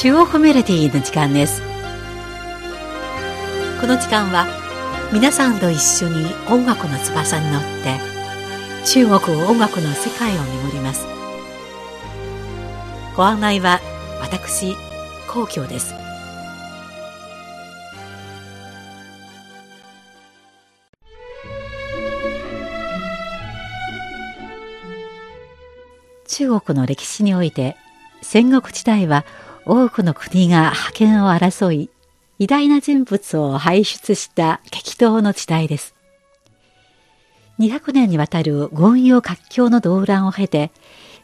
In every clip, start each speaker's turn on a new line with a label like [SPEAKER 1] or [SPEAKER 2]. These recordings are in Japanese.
[SPEAKER 1] 中国メロディーの時間です。この時間は皆さんと一緒に音楽の翼に乗って中国音楽の世界を巡ります。ご案内は私皇居です。中国の歴史において戦国時代は多くの国が覇権を争い偉大な人物を輩出した激闘の時代です。200年にわたる軍用活況の動乱を経て、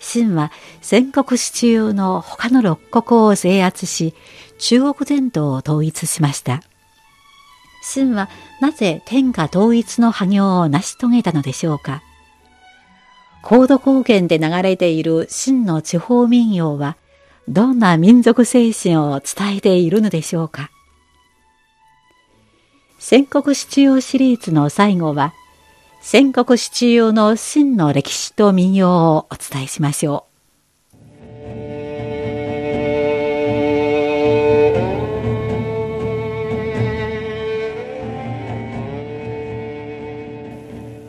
[SPEAKER 1] 秦は戦国支中の他の六国を制圧し、中国全土を統一しました。秦はなぜ天下統一の破業を成し遂げたのでしょうか。高度高原で流れている秦の地方民謡は、どんな民族精神を伝えているのでしょうか。戦国七曜シリーズの最後は、戦国七曜の真の歴史と民謡をお伝えしましょう。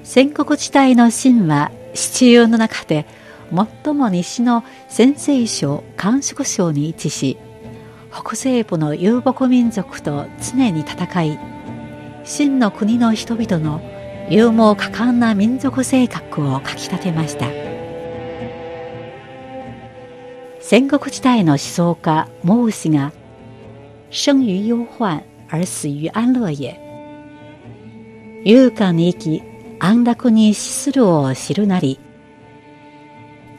[SPEAKER 1] 戦国時代の秦は七遊の中で最も西の先西省甘粛省に位置し北西部の遊牧民族と常に戦い真の国の人々の勇猛果敢な民族性格をかきたてました。戦国時代の思想家孟子が「生于憂患而死于安乐也」勇敢に生き安楽に死するを知るなり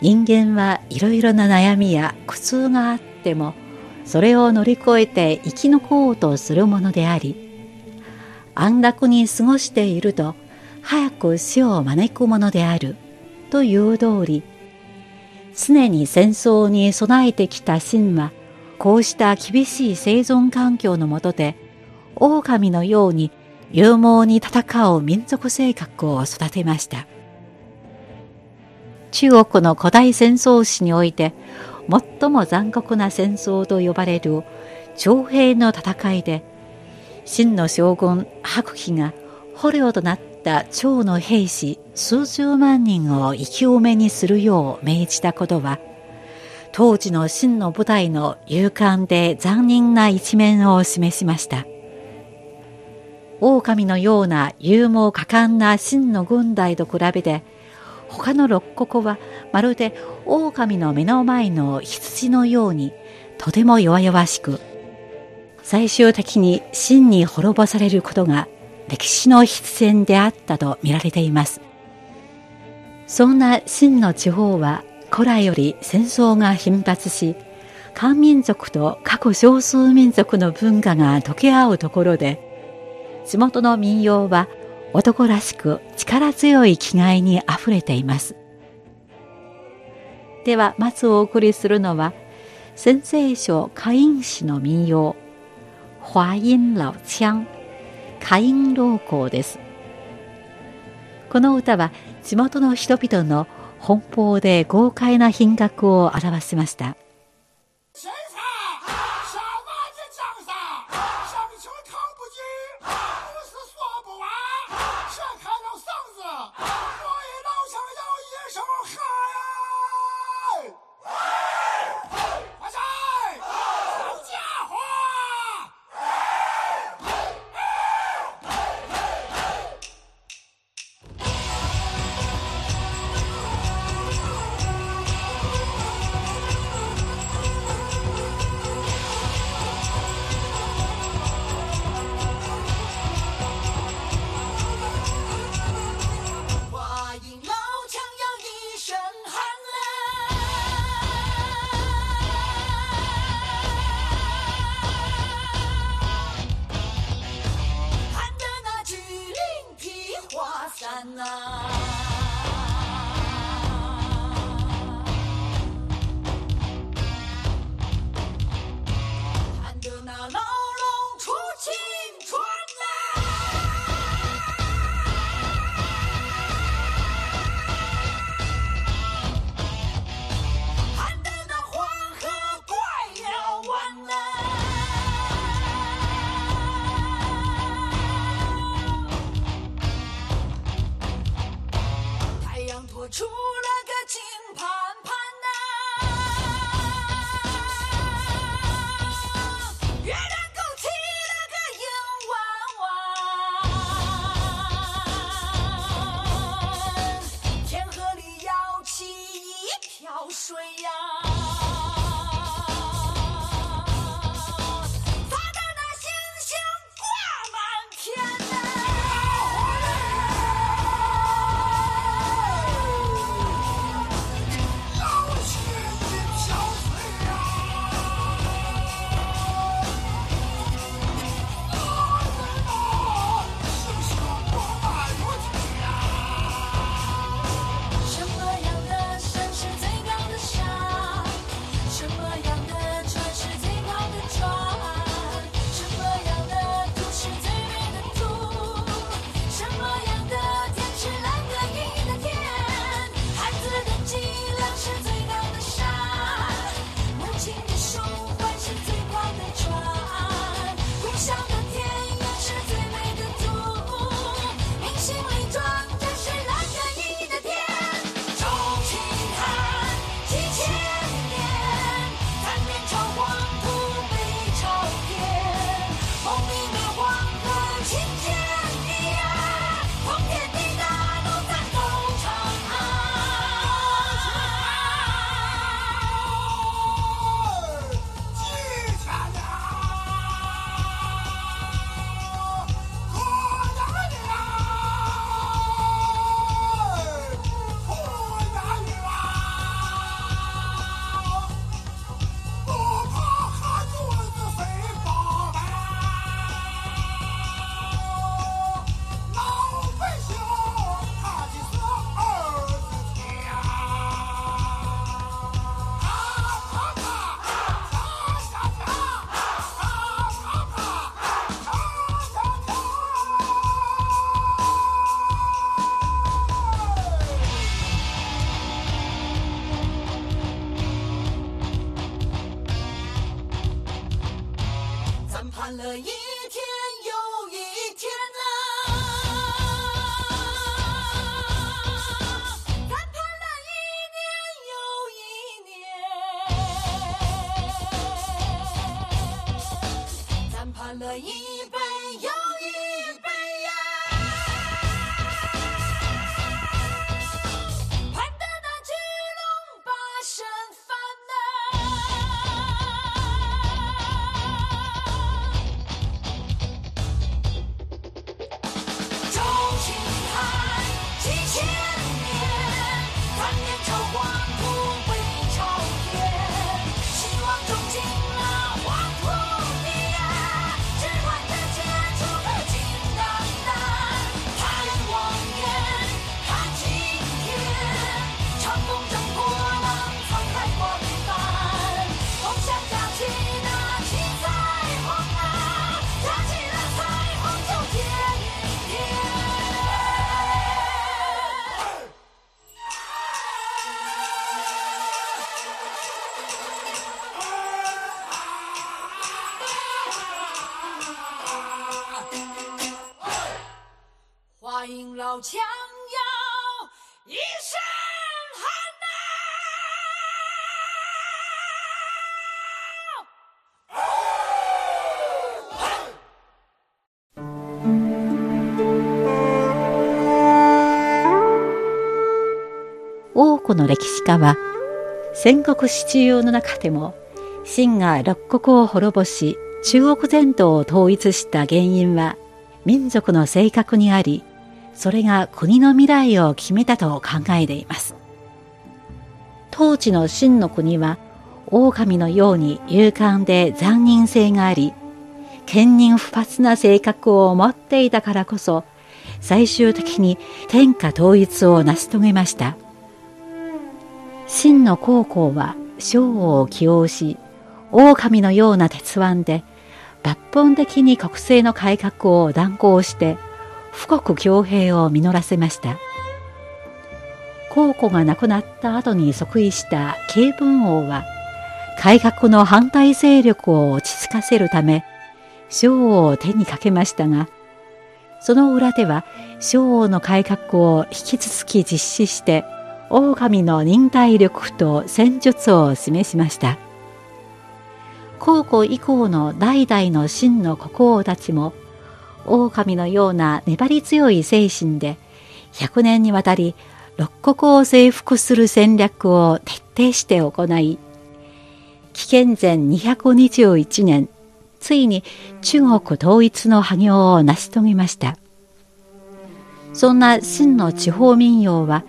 [SPEAKER 1] 人間はいろいろな悩みや苦痛があってもそれを乗り越えて生き残ろうとするものであり安楽に過ごしていると早く死を招くものであるという通り常に戦争に備えてきた秦はこうした厳しい生存環境のもとで狼のように勇猛に戦う民族性格を育てました。中国の古代戦争史において最も残酷な戦争と呼ばれる徴兵の戦いで真の将軍白騎が捕虜となった趙の兵士数十万人を生き埋めにするよう命じたことは当時の真の部隊の勇敢で残忍な一面を示しました。狼のような勇猛果敢な真の軍隊と比べて他の六国はまるで狼の目の前の羊のようにとても弱々しく最終的に真に滅ぼされることが歴史の必然であったと見られています。そんな真の地方は古来より戦争が頻発し漢民族と各少数民族の文化が溶け合うところで地元の民謡は男らしく力強い気概にあふれています。では、まずお送りするのは、先生書花陰詩の民謡、華陰老腔、花陰老公です。この歌は地元の人々の奔放で豪快な品格を表しました。
[SPEAKER 2] 话音老腔要一声喊
[SPEAKER 1] 多くの歴史家は戦国七雄の中でも秦が六国を滅ぼし中国全土を統一した原因は民族の性格にありそれが国の未来を決めたと考えています。当時の秦の国は狼のように勇敢で残忍性があり堅忍不発な性格を持っていたからこそ最終的に天下統一を成し遂げました。真の高校は将を起用し、狼のような鉄腕で抜本的に国政の改革を断行して、富国強兵を実らせました。皇庫が亡くなった後に即位した慶文王は、改革の反対勢力を落ち着かせるため、将を手にかけましたが、その裏では、昭王の改革を引き続き実施して、狼の忍耐力と戦術を示しました。皇后以降の代々の真の国王たちも、狼のような粘り強い精神で、100年にわたり六国を征服する戦略を徹底して行い、紀元前221年、ついに中国統一の破業を成し遂げました。そんな真の地方民謡は、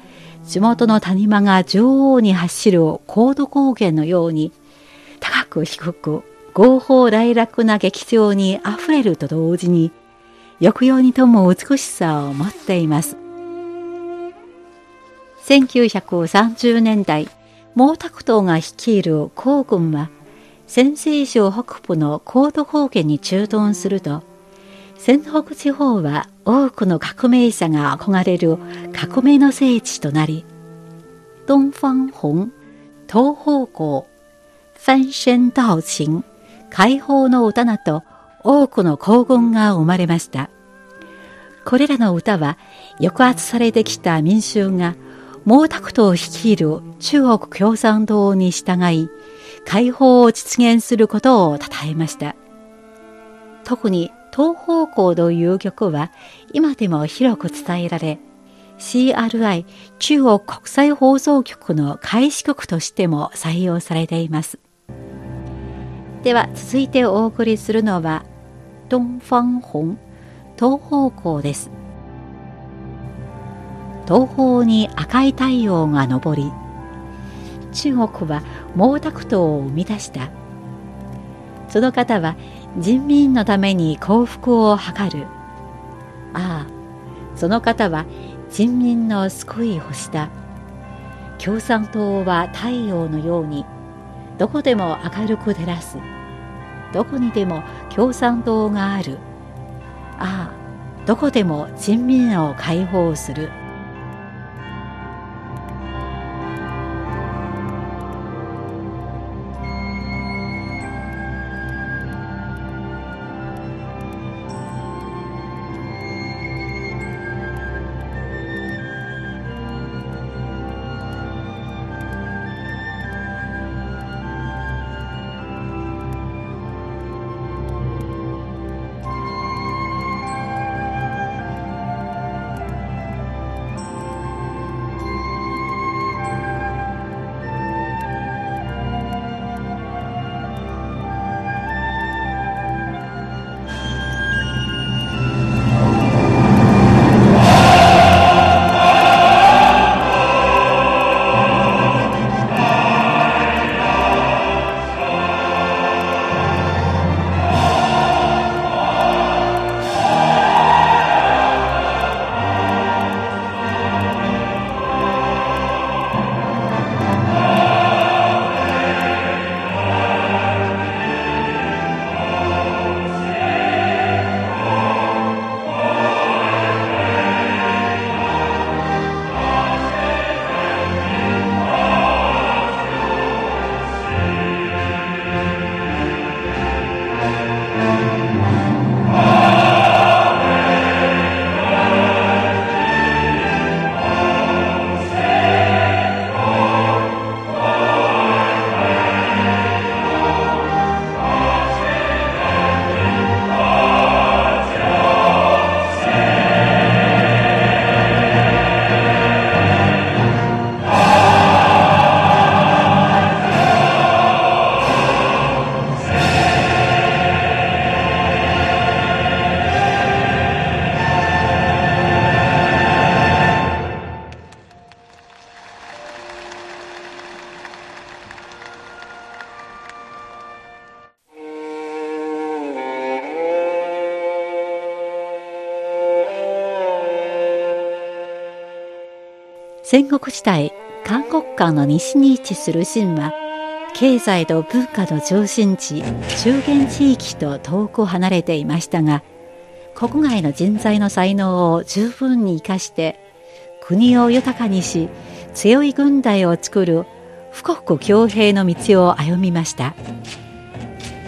[SPEAKER 1] 地元の谷間が女王に走る高度高原のように、高く低く、合法大楽な劇場に溢れると同時に、抑揚に富む美しさを持っています。1930年代、毛沢東が率いる皇軍は、陝西省北部の高度高原に駐屯すると、仙北地方は多くの革命者が憧れる革命の聖地となり、東方紅、東方向、翻身道情、解放の歌など多くの黄金が生まれました。これらの歌は抑圧されてきた民衆が毛沢東率いる中国共産党に従い解放を実現することを称えました。特に東方向という曲は今でも広く伝えられ CRI 中国国際放送局の開始曲としても採用されています。では続いてお送りするのは東方紅東方向です。東方に赤い太陽が昇り、中国は毛沢東を生み出した。その方は人民のために幸福を図る。ああ、その方は人民の救い星だ。共産党は太陽のように、どこでも明るく照らす。どこにでも共産党がある。ああ、どこでも人民を解放する。戦国時代、韓国間の西に位置する秦は、経済と文化の中心地、中原地域と遠く離れていましたが、国外の人材の才能を十分に生かして、国を豊かにし、強い軍隊を作る富国強兵の道を歩みました。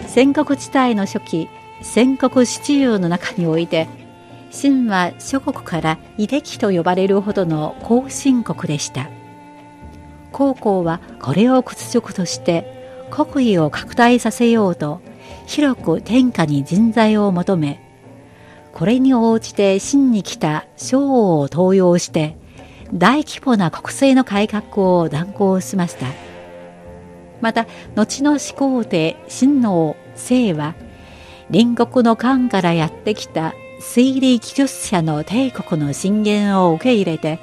[SPEAKER 1] 戦国時代の初期、戦国七雄の中において、秦は諸国から遺敵と呼ばれるほどの後進国でした。高校はこれを屈辱として国威を拡大させようと広く天下に人材を求めこれに応じて秦に来た将王を登用して大規模な国政の改革を断行しました。また後の始皇帝秦の姓は隣国の漢からやってきた推理技術者の帝国の進言を受け入れて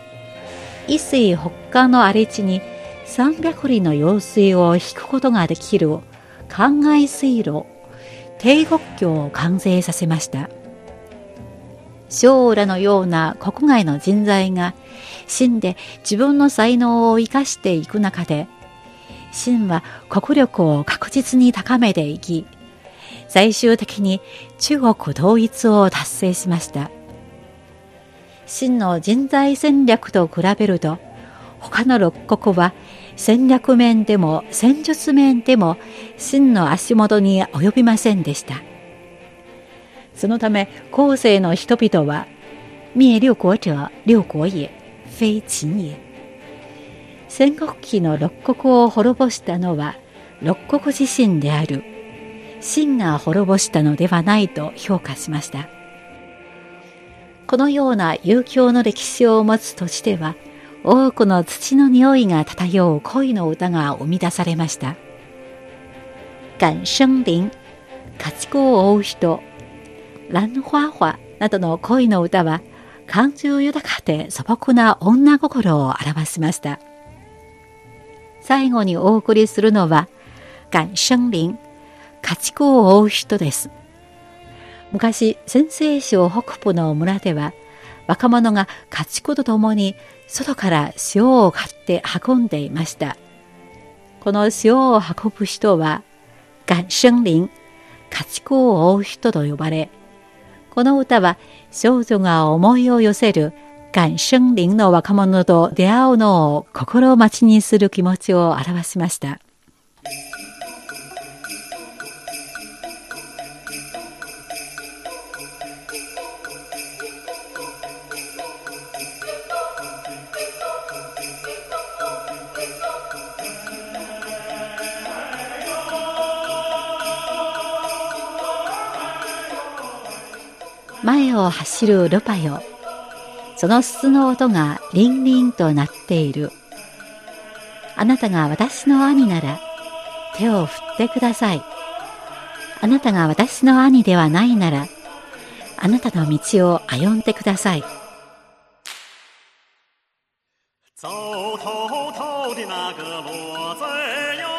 [SPEAKER 1] 一水北下の荒れ地に300里の用水を引くことができる灌漑水路帝国橋を完成させました。将らのような国外の人材が死んで自分の才能を生かしていく中で秦は国力を確実に高めていき最終的に中国統一を達成しました。秦の人材戦略と比べると他の六国は戦略面でも戦術面でも秦の足元に及びませんでした。そのため後世の人々は滅六国者六国也非秦也戦国期の六国を滅ぼしたのは六国自身である。秦が滅ぼしたのではないと評価しました。このような悠久の歴史を持つ土地では多くの土の匂いが漂う恋の歌が生み出されました。感生林家畜を追う人蘭花花などの恋の歌は感情豊かで素朴な女心を表しました。最後にお送りするのは感生林家畜を追う人です昔先西省北部の村では若者が家畜と共に外から塩を買って運んでいましたこの塩を運ぶ人は感生林家畜を追う人と呼ばれこの歌は少女が思いを寄せる感生林の若者と出会うのを心待ちにする気持ちを表しました。を走るルパよ。その筒の音がリンリンと鳴っている。あなたが私の兄なら手を振ってください。あなたが私の兄ではないならあなたの道を歩んでください。
[SPEAKER 3] 走透透的那个骡子哟，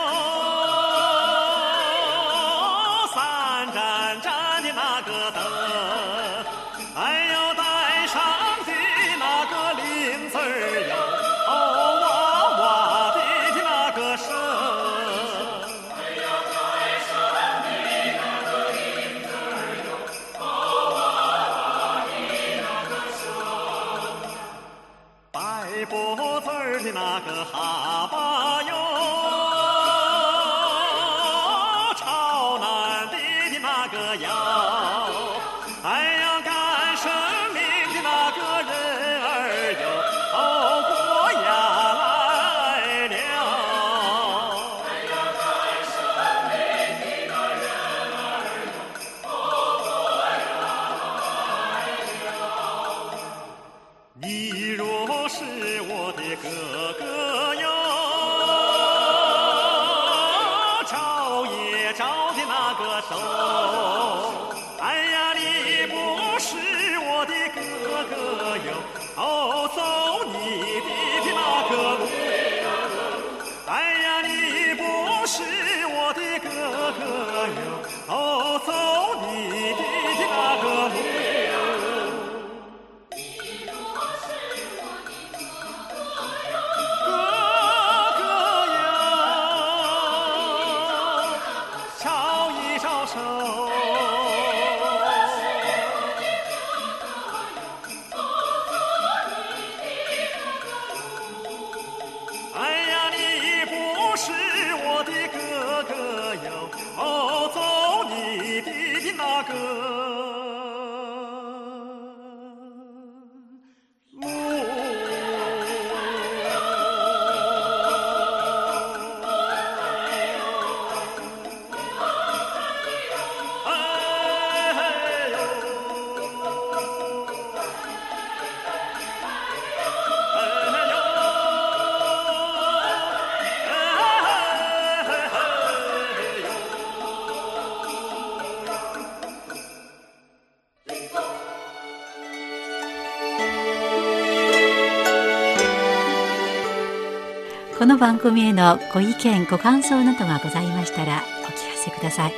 [SPEAKER 1] 番組へのご意見ご感想などがございましたらお聞かせください。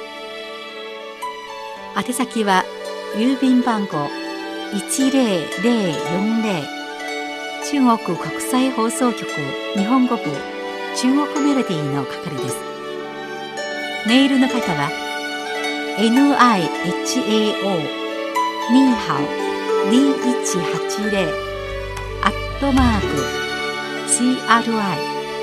[SPEAKER 1] 宛先は郵便番号10040中国国際放送局日本語部中国メロディーの係です。メールの方は nihao ニーハオ2180アットマーク CRI